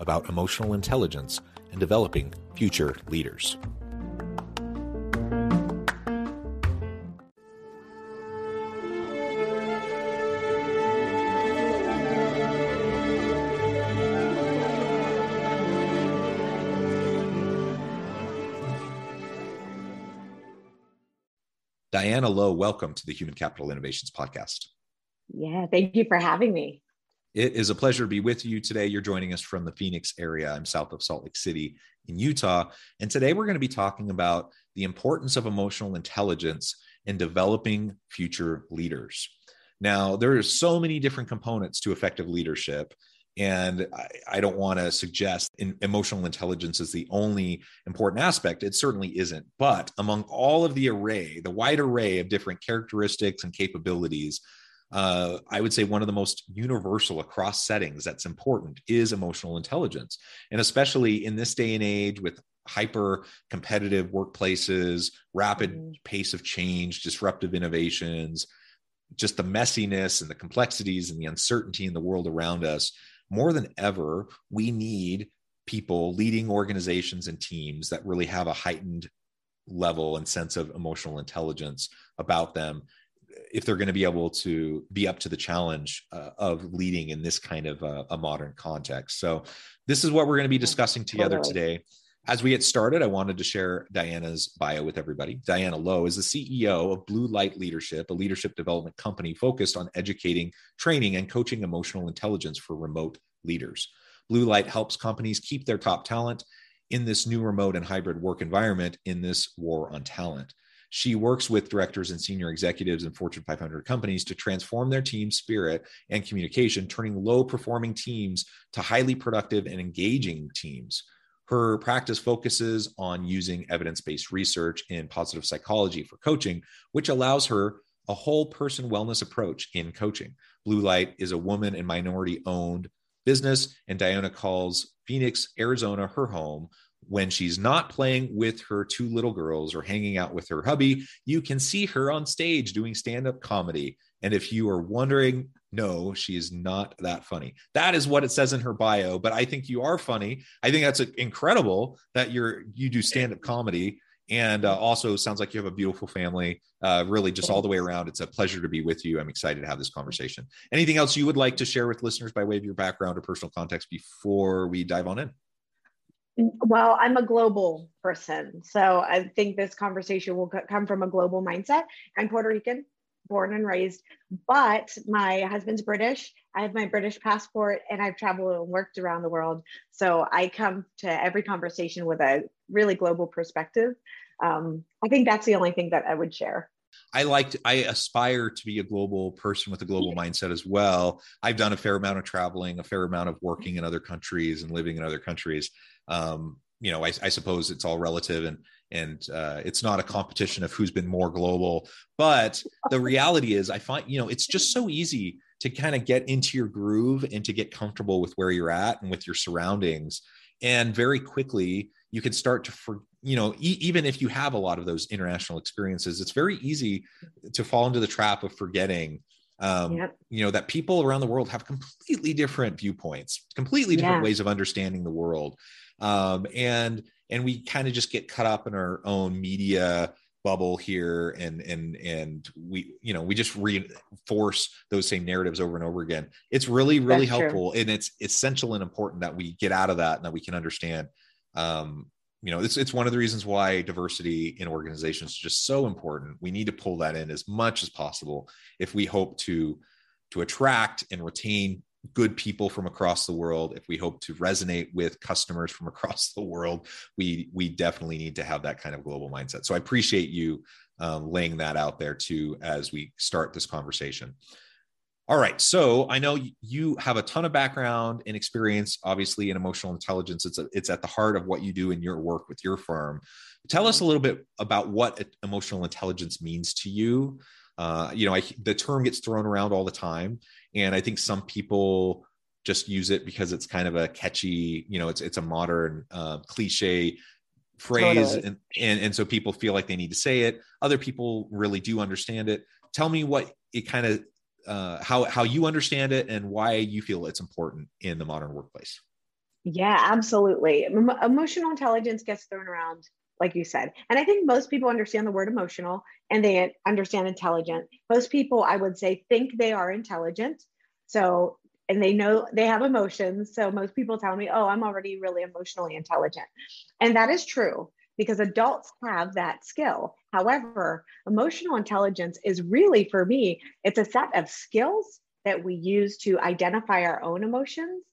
about emotional intelligence and developing future leaders. Diana Lowe, welcome to the Human Capital Innovations Podcast. Yeah, thank you for having me. It is a pleasure to be with you today. You're joining us from the Phoenix area. I'm south of Salt Lake City in Utah. And today we're going to be talking about the importance of emotional intelligence in developing future leaders. Now, there are so many different components to effective leadership. And I, I don't want to suggest in, emotional intelligence is the only important aspect. It certainly isn't. But among all of the array, the wide array of different characteristics and capabilities uh, I would say one of the most universal across settings that's important is emotional intelligence. And especially in this day and age with hyper competitive workplaces, rapid mm-hmm. pace of change, disruptive innovations, just the messiness and the complexities and the uncertainty in the world around us, more than ever, we need people leading organizations and teams that really have a heightened level and sense of emotional intelligence about them if they're going to be able to be up to the challenge uh, of leading in this kind of uh, a modern context. So, this is what we're going to be discussing together today. As we get started, I wanted to share Diana's bio with everybody. Diana Lowe is the CEO of Blue Light Leadership, a leadership development company focused on educating, training, and coaching emotional intelligence for remote leaders. Blue Light helps companies keep their top talent in this new remote and hybrid work environment in this war on talent. She works with directors and senior executives in Fortune 500 companies to transform their team spirit and communication, turning low performing teams to highly productive and engaging teams. Her practice focuses on using evidence based research in positive psychology for coaching, which allows her a whole person wellness approach in coaching. Blue Light is a woman and minority owned business, and Diana calls Phoenix, Arizona her home when she's not playing with her two little girls or hanging out with her hubby, you can see her on stage doing stand up comedy. And if you are wondering, no, she is not that funny. That is what it says in her bio. But I think you are funny. I think that's incredible that you're you do stand up comedy, and uh, also sounds like you have a beautiful family. Uh, really, just all the way around, it's a pleasure to be with you. I'm excited to have this conversation. Anything else you would like to share with listeners by way of your background or personal context before we dive on in? Well, I'm a global person. So I think this conversation will come from a global mindset. I'm Puerto Rican, born and raised, but my husband's British. I have my British passport and I've traveled and worked around the world. So I come to every conversation with a really global perspective. Um, I think that's the only thing that I would share. I like I aspire to be a global person with a global mindset as well. I've done a fair amount of traveling, a fair amount of working in other countries and living in other countries um, you know, I, I, suppose it's all relative and and uh, it's not a competition of who's been more global. But the reality is, I find you know it's just so easy to kind of get into your groove and to get comfortable with where you're at and with your surroundings, and very quickly you can start to for you know e- even if you have a lot of those international experiences, it's very easy to fall into the trap of forgetting um, yep. you know that people around the world have completely different viewpoints completely different yeah. ways of understanding the world um, and and we kind of just get cut up in our own media bubble here and and and we you know we just reinforce those same narratives over and over again it's really really That's helpful true. and it's essential and important that we get out of that and that we can understand um you know it's it's one of the reasons why diversity in organizations is just so important. We need to pull that in as much as possible if we hope to to attract and retain good people from across the world. If we hope to resonate with customers from across the world we we definitely need to have that kind of global mindset. So i appreciate you um, laying that out there too as we start this conversation all right so i know you have a ton of background and experience obviously in emotional intelligence. It's a, it's at the heart of what you do in your work with your firm. Tell us a little bit about what emotional intelligence means to you. Uh, you know I, the term gets thrown around all the time and i think some people just use it because it's kind of a catchy you know it's it's a modern uh, cliche phrase totally. and, and and so people feel like they need to say it. Other people really do understand it. Tell me what it kind of uh, how how you understand it and why you feel it's important in the modern workplace yeah absolutely emotional intelligence gets thrown around like you said. And I think most people understand the word emotional and they understand intelligent. Most people, I would say, think they are intelligent. So, and they know they have emotions. So most people tell me, oh, I'm already really emotionally intelligent. And that is true because adults have that skill. However, emotional intelligence is really, for me, it's a set of skills that we use to identify our own emotions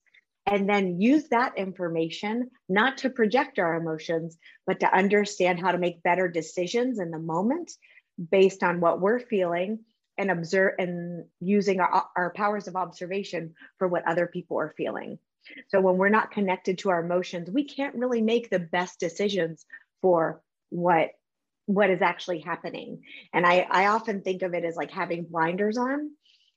and then use that information not to project our emotions, but to understand how to make better decisions in the moment based on what we're feeling and observe and using our, our powers of observation for what other people are feeling. So when we're not connected to our emotions, we can't really make the best decisions for what what is actually happening. And I, I often think of it as like having blinders on.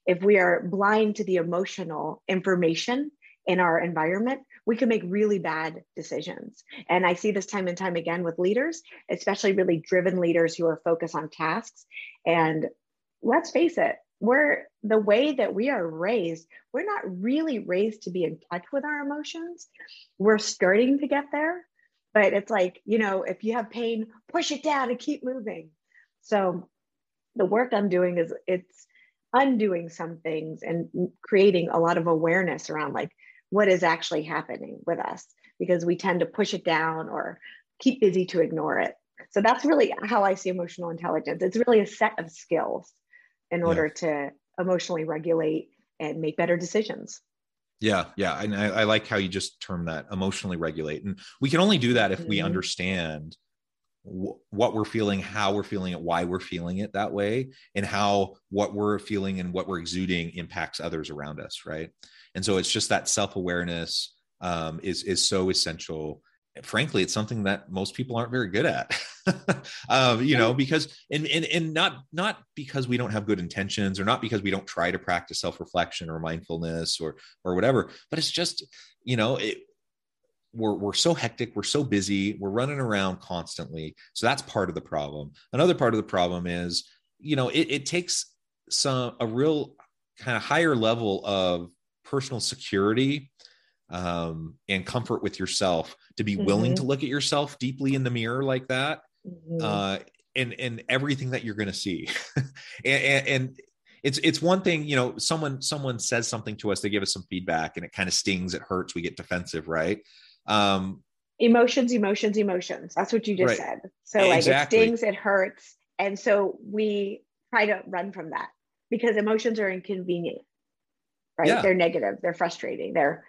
If we are blind to the emotional information, in our environment, we can make really bad decisions. And I see this time and time again with leaders, especially really driven leaders who are focused on tasks. And let's face it, we're the way that we are raised, we're not really raised to be in touch with our emotions. We're starting to get there, but it's like, you know, if you have pain, push it down and keep moving. So the work I'm doing is it's undoing some things and creating a lot of awareness around like what is actually happening with us because we tend to push it down or keep busy to ignore it. So that's really how I see emotional intelligence. It's really a set of skills in order yeah. to emotionally regulate and make better decisions. Yeah, yeah, and I, I, like how you just term that emotionally regulate, and we can only do that if mm-hmm. we understand w- what we're feeling, how we're feeling it, why we're feeling it that way, and how what we're feeling and what we're exuding impacts others around us, right? and so it's just that self-awareness um, is is so essential frankly it's something that most people aren't very good at um, you know because and, and and not not because we don't have good intentions or not because we don't try to practice self-reflection or mindfulness or or whatever but it's just you know it, we're, we're so hectic we're so busy we're running around constantly so that's part of the problem another part of the problem is you know it, it takes some a real kind of higher level of personal security um, and comfort with yourself to be mm-hmm. willing to look at yourself deeply in the mirror like that mm-hmm. uh, and and everything that you're going to see and, and, it's it's one thing you know someone someone says something to us they give us some feedback and it kind of stings it hurts we get defensive right um emotions emotions emotions that's what you just right. said so like exactly. it stings it hurts and so we try to run from that because emotions are inconvenient right? Yeah. They're negative, they're frustrating, they're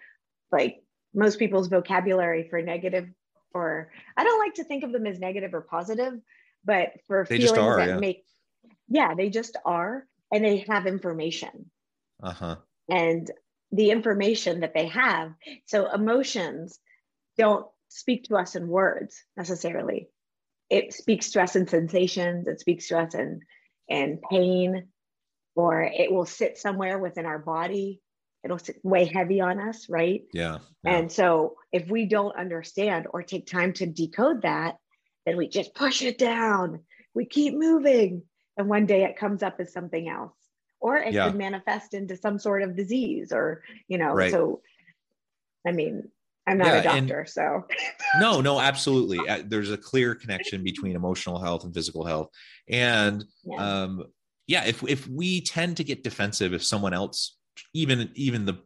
like most people's vocabulary for negative or I don't like to think of them as negative or positive, but for they feelings are, that yeah. make yeah, they just are and they have information. Uh-huh. And the information that they have, so emotions don't speak to us in words necessarily. It speaks to us in sensations, it speaks to us in in pain, or it will sit somewhere within our body. It'll weigh heavy on us, right? Yeah, yeah. And so if we don't understand or take time to decode that, then we just push it down. We keep moving. And one day it comes up as something else. Or it yeah. could manifest into some sort of disease or, you know, right. so I mean, I'm not yeah, a doctor, and, so. no, no, absolutely. Uh, there's a clear connection between emotional health and physical health. And yeah. um, yeah, if if we tend to get defensive if someone else, even even the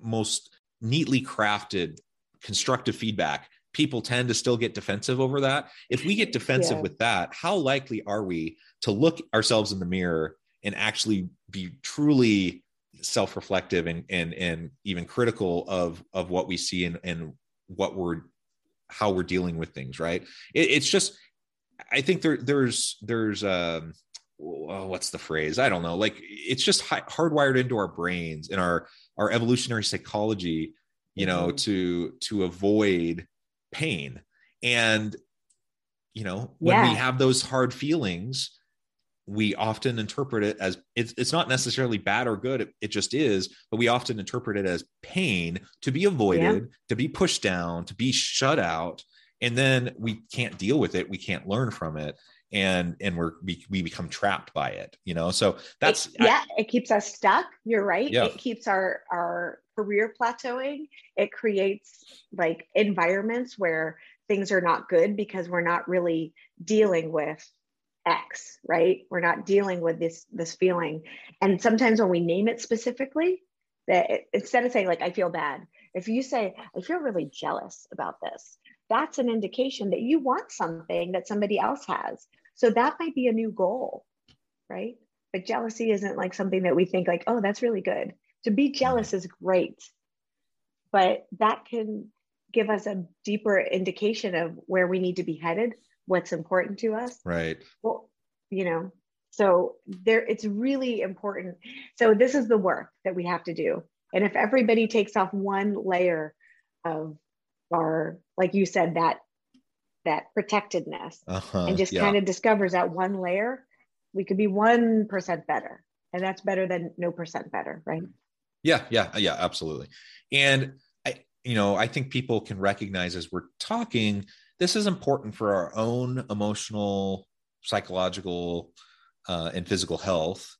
most neatly crafted constructive feedback people tend to still get defensive over that. If we get defensive yeah. with that, how likely are we to look ourselves in the mirror and actually be truly self-reflective and and and even critical of of what we see and and what we're how we're dealing with things right it, it's just i think there there's there's um oh, what's the phrase i don't know like it's just hardwired into our brains and our our evolutionary psychology you know mm-hmm. to to avoid pain and you know when yeah. we have those hard feelings we often interpret it as it's, it's not necessarily bad or good it, it, just is but we often interpret it as pain to be avoided yeah. to be pushed down to be shut out and then we can't deal with it we can't learn from it and and we're we, we become trapped by it you know so that's it, yeah I, it keeps us stuck you're right yeah. it keeps our our career plateauing it creates like environments where things are not good because we're not really dealing with X, right? We're not dealing with this this feeling. And sometimes when we name it specifically, that it, instead of saying like I feel bad, if you say I feel really jealous about this, that's an indication that you want something that somebody else has. So that might be a new goal, right? But jealousy isn't like something that we think like, oh, that's really good. To be jealous is great. But that can give us a deeper indication of where we need to be headed what's important to us. Right. Well, you know, so there it's really important. So this is the work that we have to do. And if everybody takes off one layer of our, like you said, that that protectedness uh-huh, and just yeah. kind of discovers that one layer, we could be one percent better. And that's better than no percent better, right? Yeah, yeah, yeah, absolutely. And I, you know, I think people can recognize as we're talking this is important for our own emotional, psychological, uh, and physical health.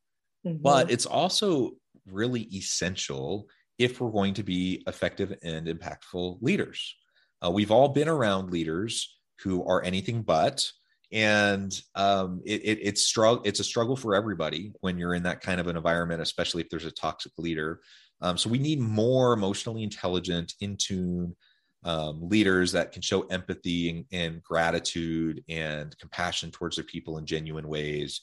Mm-hmm. But it's also really essential if we're going to be effective and impactful leaders. Uh, we've all been around leaders who are anything but, and um, it, it, it's struggle. It's a struggle for everybody when you're in that kind of an environment, especially if there's a toxic leader. Um, so we need more emotionally intelligent, in tune, um, leaders that can show empathy and, and gratitude and compassion towards their people in genuine ways.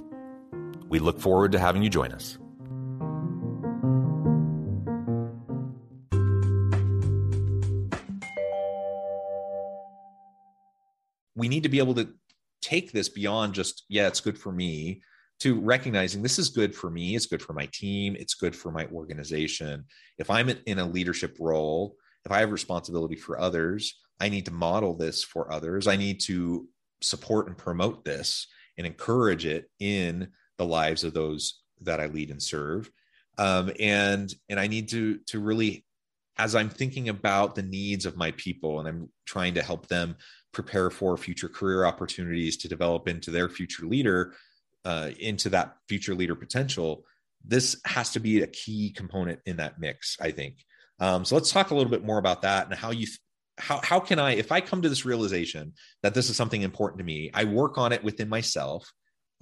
We look forward to having you join us. we need to be able to take this beyond just yeah it's good for me to recognizing this is good for me it's good for my team it's good for my organization if i'm in a leadership role if i have responsibility for others i need to model this for others i need to support and promote this and encourage it in the lives of those that i lead and serve. Um, and and i need to to really as i'm thinking about the needs of my people and i'm trying to help them prepare for future career opportunities to develop into their future leader uh, into that future leader potential this has to be a key component in that mix i think. Um, so let's talk a little bit more about that and how you th- how, how can i if i come to this realization that this is something important to me i work on it within myself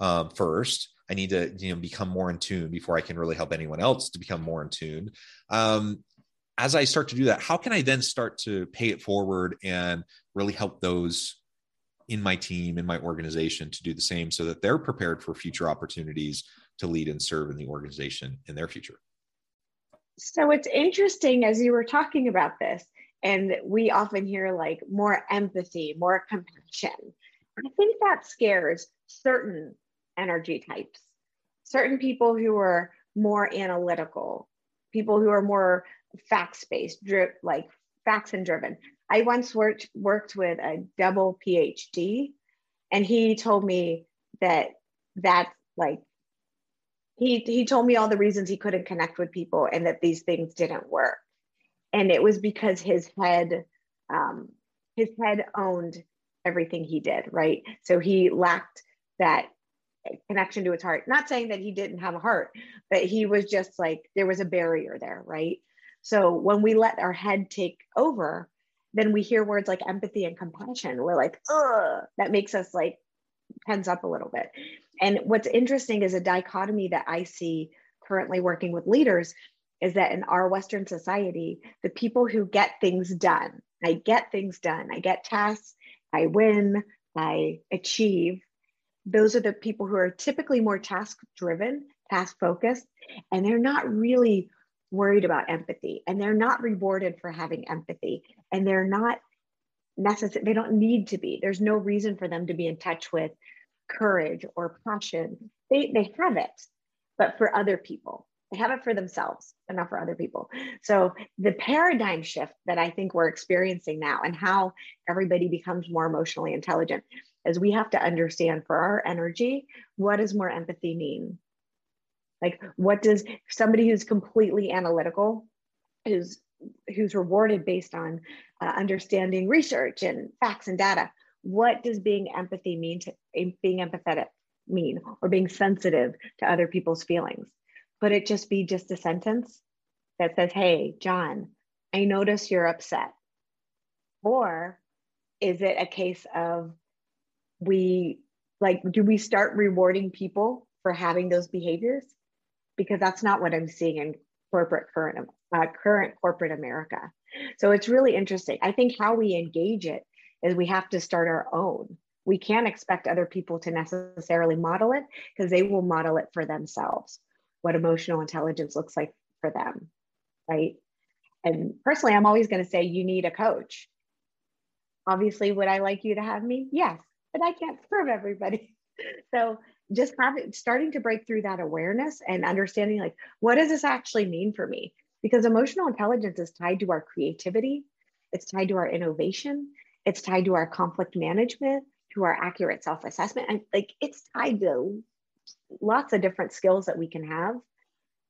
um, first i need to you know become more in tune before i can really help anyone else to become more in tune um, as I start to do that, how can I then start to pay it forward and really help those in my team, in my organization to do the same so that they're prepared for future opportunities to lead and serve in the organization in their future? So it's interesting as you were talking about this, and we often hear like more empathy, more compassion. I think that scares certain energy types, certain people who are more analytical, people who are more facts based, drip like facts and driven. I once worked worked with a double PhD, and he told me that that's like he he told me all the reasons he couldn't connect with people and that these things didn't work, and it was because his head um, his head owned everything he did, right? So he lacked that connection to his heart. Not saying that he didn't have a heart, but he was just like there was a barrier there, right? So when we let our head take over, then we hear words like empathy and compassion. We're like, ugh, that makes us like tense up a little bit. And what's interesting is a dichotomy that I see currently working with leaders is that in our Western society, the people who get things done, I get things done, I get tasks, I win, I achieve, those are the people who are typically more task driven, task focused, and they're not really worried about empathy and they're not rewarded for having empathy and they're not necessary they don't need to be. There's no reason for them to be in touch with courage or passion. They they have it but for other people. They have it for themselves and not for other people. So the paradigm shift that i think we're experiencing now and how everybody becomes more emotionally intelligent is we have to understand for our energy what does more empathy mean like, what does somebody who's completely analytical, who's who's rewarded based on uh, understanding research and facts and data, what does being empathy mean to being empathetic mean, or being sensitive to other people's feelings? Could it just be just a sentence that says, "Hey, John, I notice you're upset," or is it a case of we like do we start rewarding people for having those behaviors because that's not what I'm seeing in corporate current uh, current corporate America. So it's really interesting. I think how we engage it is we have to start our own. We can't expect other people to necessarily model it because they will model it for themselves. What emotional intelligence looks like for them, right? And personally, I'm always going to say you need a coach. Obviously, would I like you to have me? Yes, but I can't serve everybody. So just having starting to break through that awareness and understanding like what does this actually mean for me? Because emotional intelligence is tied to our creativity. It's tied to our innovation. It's tied to our conflict management to our accurate self-assessment. And like it's tied to lots of different skills that we can have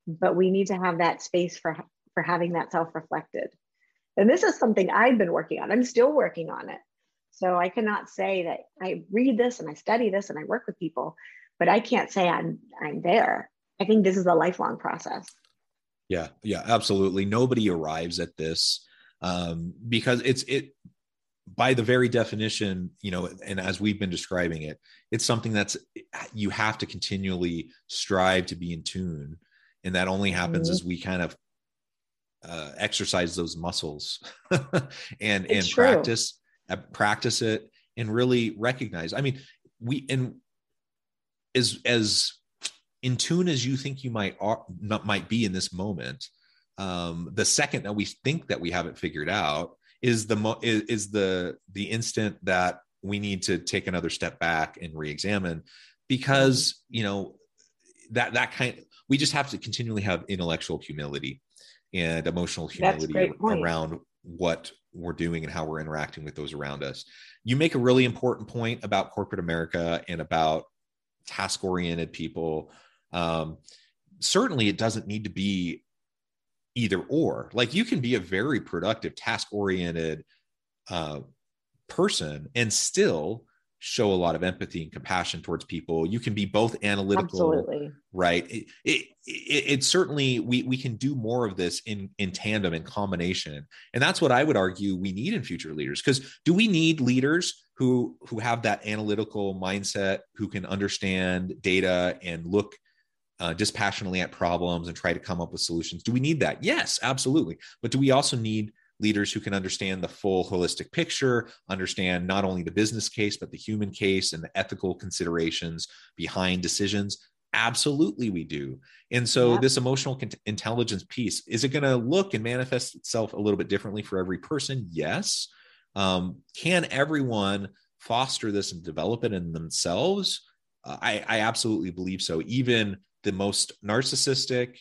but we need to have that space for for having that self-reflected. And this is something i've been working on. I'm still working on it so i cannot say that i read this and i study this and i work with people but I can't say I'm I'm there. I think this is a lifelong process. Yeah, yeah, absolutely. Nobody arrives at this um, because it's it by the very definition, you know, and as we've been describing it, it's something that's you have to continually strive to be in tune, and that only happens mm-hmm. as we kind of uh, exercise those muscles and it's and true. practice practice it and really recognize. I mean, we and as as in tune as you think you might are, not might be in this moment um, the second that we think that we have it figured out is the mo- is, is the the instant that we need to take another step back and re-examine because you know that that kind we just have to continually have intellectual humility and emotional humility around what we're doing and how we're interacting with those around us. You make a really important point about corporate America and about task oriented people. Um, certainly, it doesn't need to be either or. Like you can be a very productive, task oriented uh, person and still show a lot of empathy and compassion towards people. You can be both analytical Absolutely. right? It, it, it, it, certainly we we can do more of this in in tandem in combination. And that's what i would argue we need in future leaders because do we need leaders who who have that analytical mindset who can understand data and look uh, dispassionately at problems and try to come up with solutions? Do we need that? Yes absolutely. But do we also need leaders who can understand the full holistic picture, understand not only the business case, but the human case and the ethical considerations behind decisions. Absolutely, we do. And so, yeah. this emotional intelligence piece is it going to look and manifest itself a little bit differently for every person? Yes. Um, can everyone foster this and develop it in themselves? Uh, I, I absolutely believe so. Even the most narcissistic,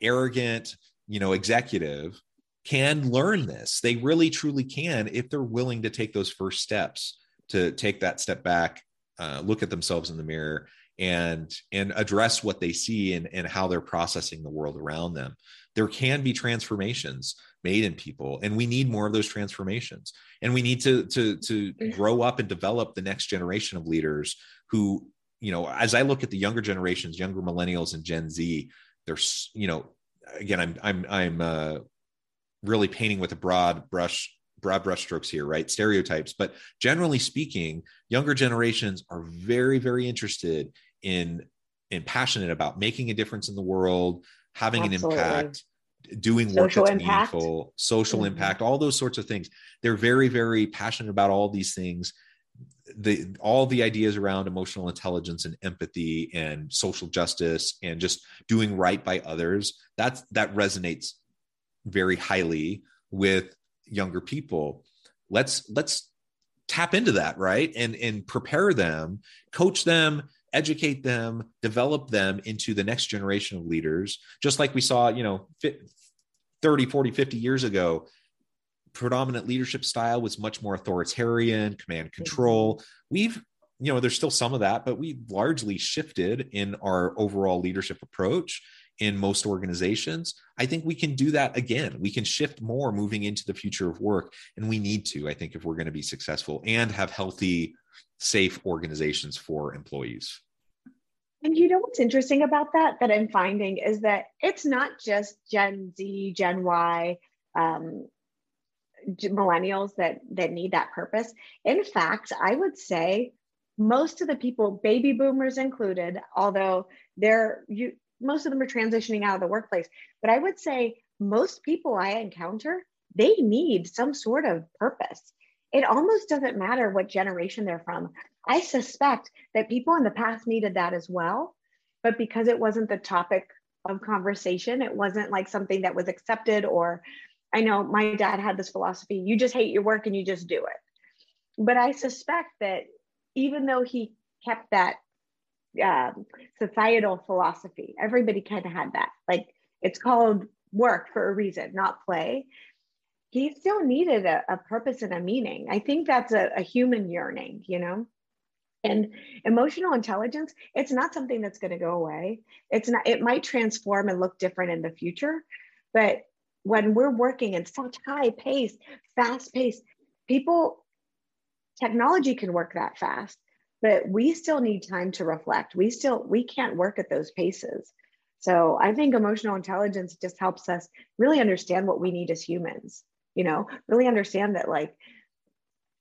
arrogant, you know, executive can learn this. They really truly can if they're willing to take those first steps to take that step back, uh, look at themselves in the mirror and and address what they see and, and how they're processing the world around them. There can be transformations made in people and we need more of those transformations. And we need to to to grow up and develop the next generation of leaders who, you know, as I look at the younger generations, younger millennials and Gen Z, there's, you know, again, I'm I'm I'm uh really painting with a broad brush broad brushstrokes here right stereotypes but generally speaking younger generations are very very interested in and passionate about making a difference in the world having Absolutely. an impact doing work social that's impact. meaningful social mm-hmm. impact all those sorts of things they're very very passionate about all these things the all the ideas around emotional intelligence and empathy and social justice and just doing right by others that's that resonates very highly with younger people. Let's let's tap into that right? And and prepare them coach them educate them develop them into the next generation of leaders. Just like we saw you know 30 40 50 years ago predominant leadership style was much more authoritarian command mm-hmm. control. We've you know there's still some of that but we largely shifted in our overall leadership approach in most organizations. I think we can do that again. We can shift more moving into the future of work. And we need to, I think, if we're going to be successful and have healthy, safe organizations for employees. And you know what's interesting about that, that I'm finding is that it's not just Gen Z, Gen Y, um, millennials that that need that purpose. In fact, I would say most of the people, baby boomers included, although they're you most of them are transitioning out of the workplace. But I would say most people I encounter, they need some sort of purpose. It almost doesn't matter what generation they're from. I suspect that people in the past needed that as well. But because it wasn't the topic of conversation, it wasn't like something that was accepted, or I know my dad had this philosophy you just hate your work and you just do it. But I suspect that even though he kept that um, societal philosophy. Everybody kind of had that. Like it's called work for a reason, not play. He still needed a, a purpose and a meaning. I think that's a, a human yearning, you know? And emotional intelligence, it's not something that's going to go away. It's not, it might transform and look different in the future. But when we're working in such high pace, fast pace, people, technology can work that fast but we still need time to reflect. We still we can't work at those paces. So i think emotional intelligence just helps us really understand what we need as humans you know really understand that like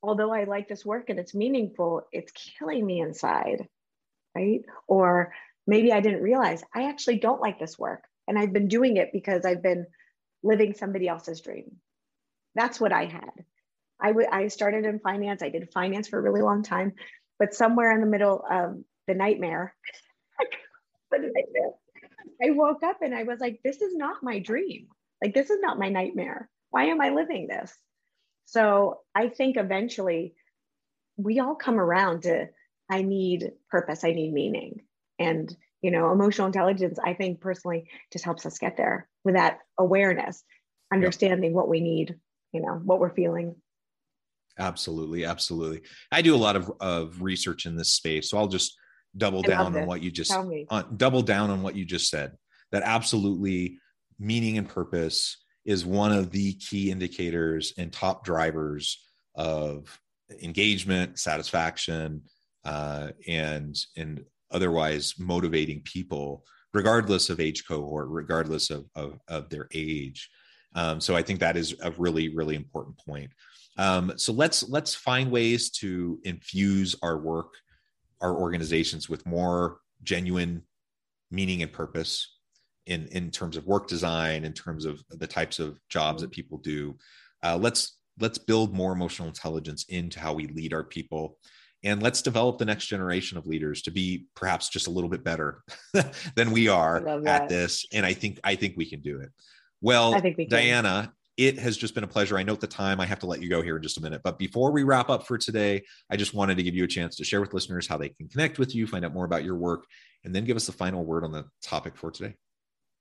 although i like this work and it's meaningful it's killing me inside right? Or maybe i didn't realize i actually don't like this work and i've been doing it because i've been living somebody else's dream. That's what i had. I, w- I started in finance. I did finance for a really long time but somewhere in the middle of the nightmare, I woke up and I was like, this is not my dream. Like, this is not my nightmare. Why am I living this? So I think eventually we all come around to, I need purpose, I need meaning. And, you know, emotional intelligence, I think personally just helps us get there with that awareness, understanding yep. what we need, you know, what we're feeling. Absolutely. Absolutely. I do a lot of, of research in this space. So I'll just double down on what you just on, double down on what you just said that absolutely meaning and purpose is one of the key indicators and top drivers of engagement satisfaction uh, and and otherwise motivating people regardless of age cohort regardless of of, of their age um, so i think that is a really really important point um, so let's let's find ways to infuse our work our organizations with more genuine meaning and purpose in in terms of work design in terms of the types of jobs that people do. Uh, let's let's build more emotional intelligence into how we lead our people. And let's develop the next generation of leaders to be perhaps just a little bit better than we are at this. And i think i think we can do it. Well we diana it has just been a pleasure. I note the time. I have to let you go here in just a minute. But before we wrap up for today, I just wanted to give you a chance to share with listeners how they can connect with you, find out more about your work, and then give us the final word on the topic for today.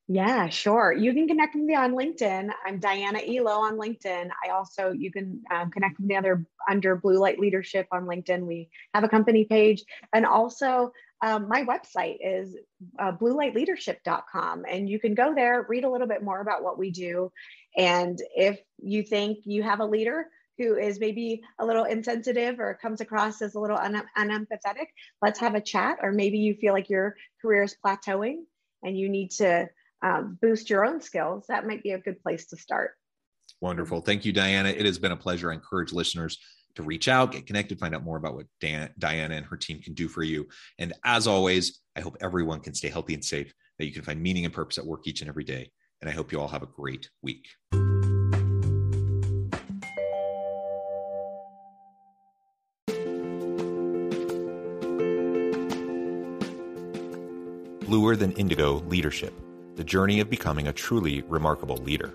Yeah, sure. You can connect with me on LinkedIn. I'm Diana Elo on LinkedIn. I also, you can um, connect with me other under Blue Light Leadership on LinkedIn. We have a company page. And also, um, my website is uh, bluelightleadership.com. And you can go there, read a little bit more about what we do. And if you think you have a leader who is maybe a little insensitive or comes across as a little un- unempathetic, let's have a chat. Or maybe you feel like your career is plateauing and you need to um, boost your own skills, that might be a good place to start. Wonderful. Thank you, Diana. It has been a pleasure. I encourage listeners to reach out, get connected, find out more about what Dan, Diana and her team can do for you. And as always, I hope everyone can stay healthy and safe, that you can find meaning and purpose at work each and every day. And I hope you all have a great week. Bluer than indigo leadership the journey of becoming a truly remarkable leader.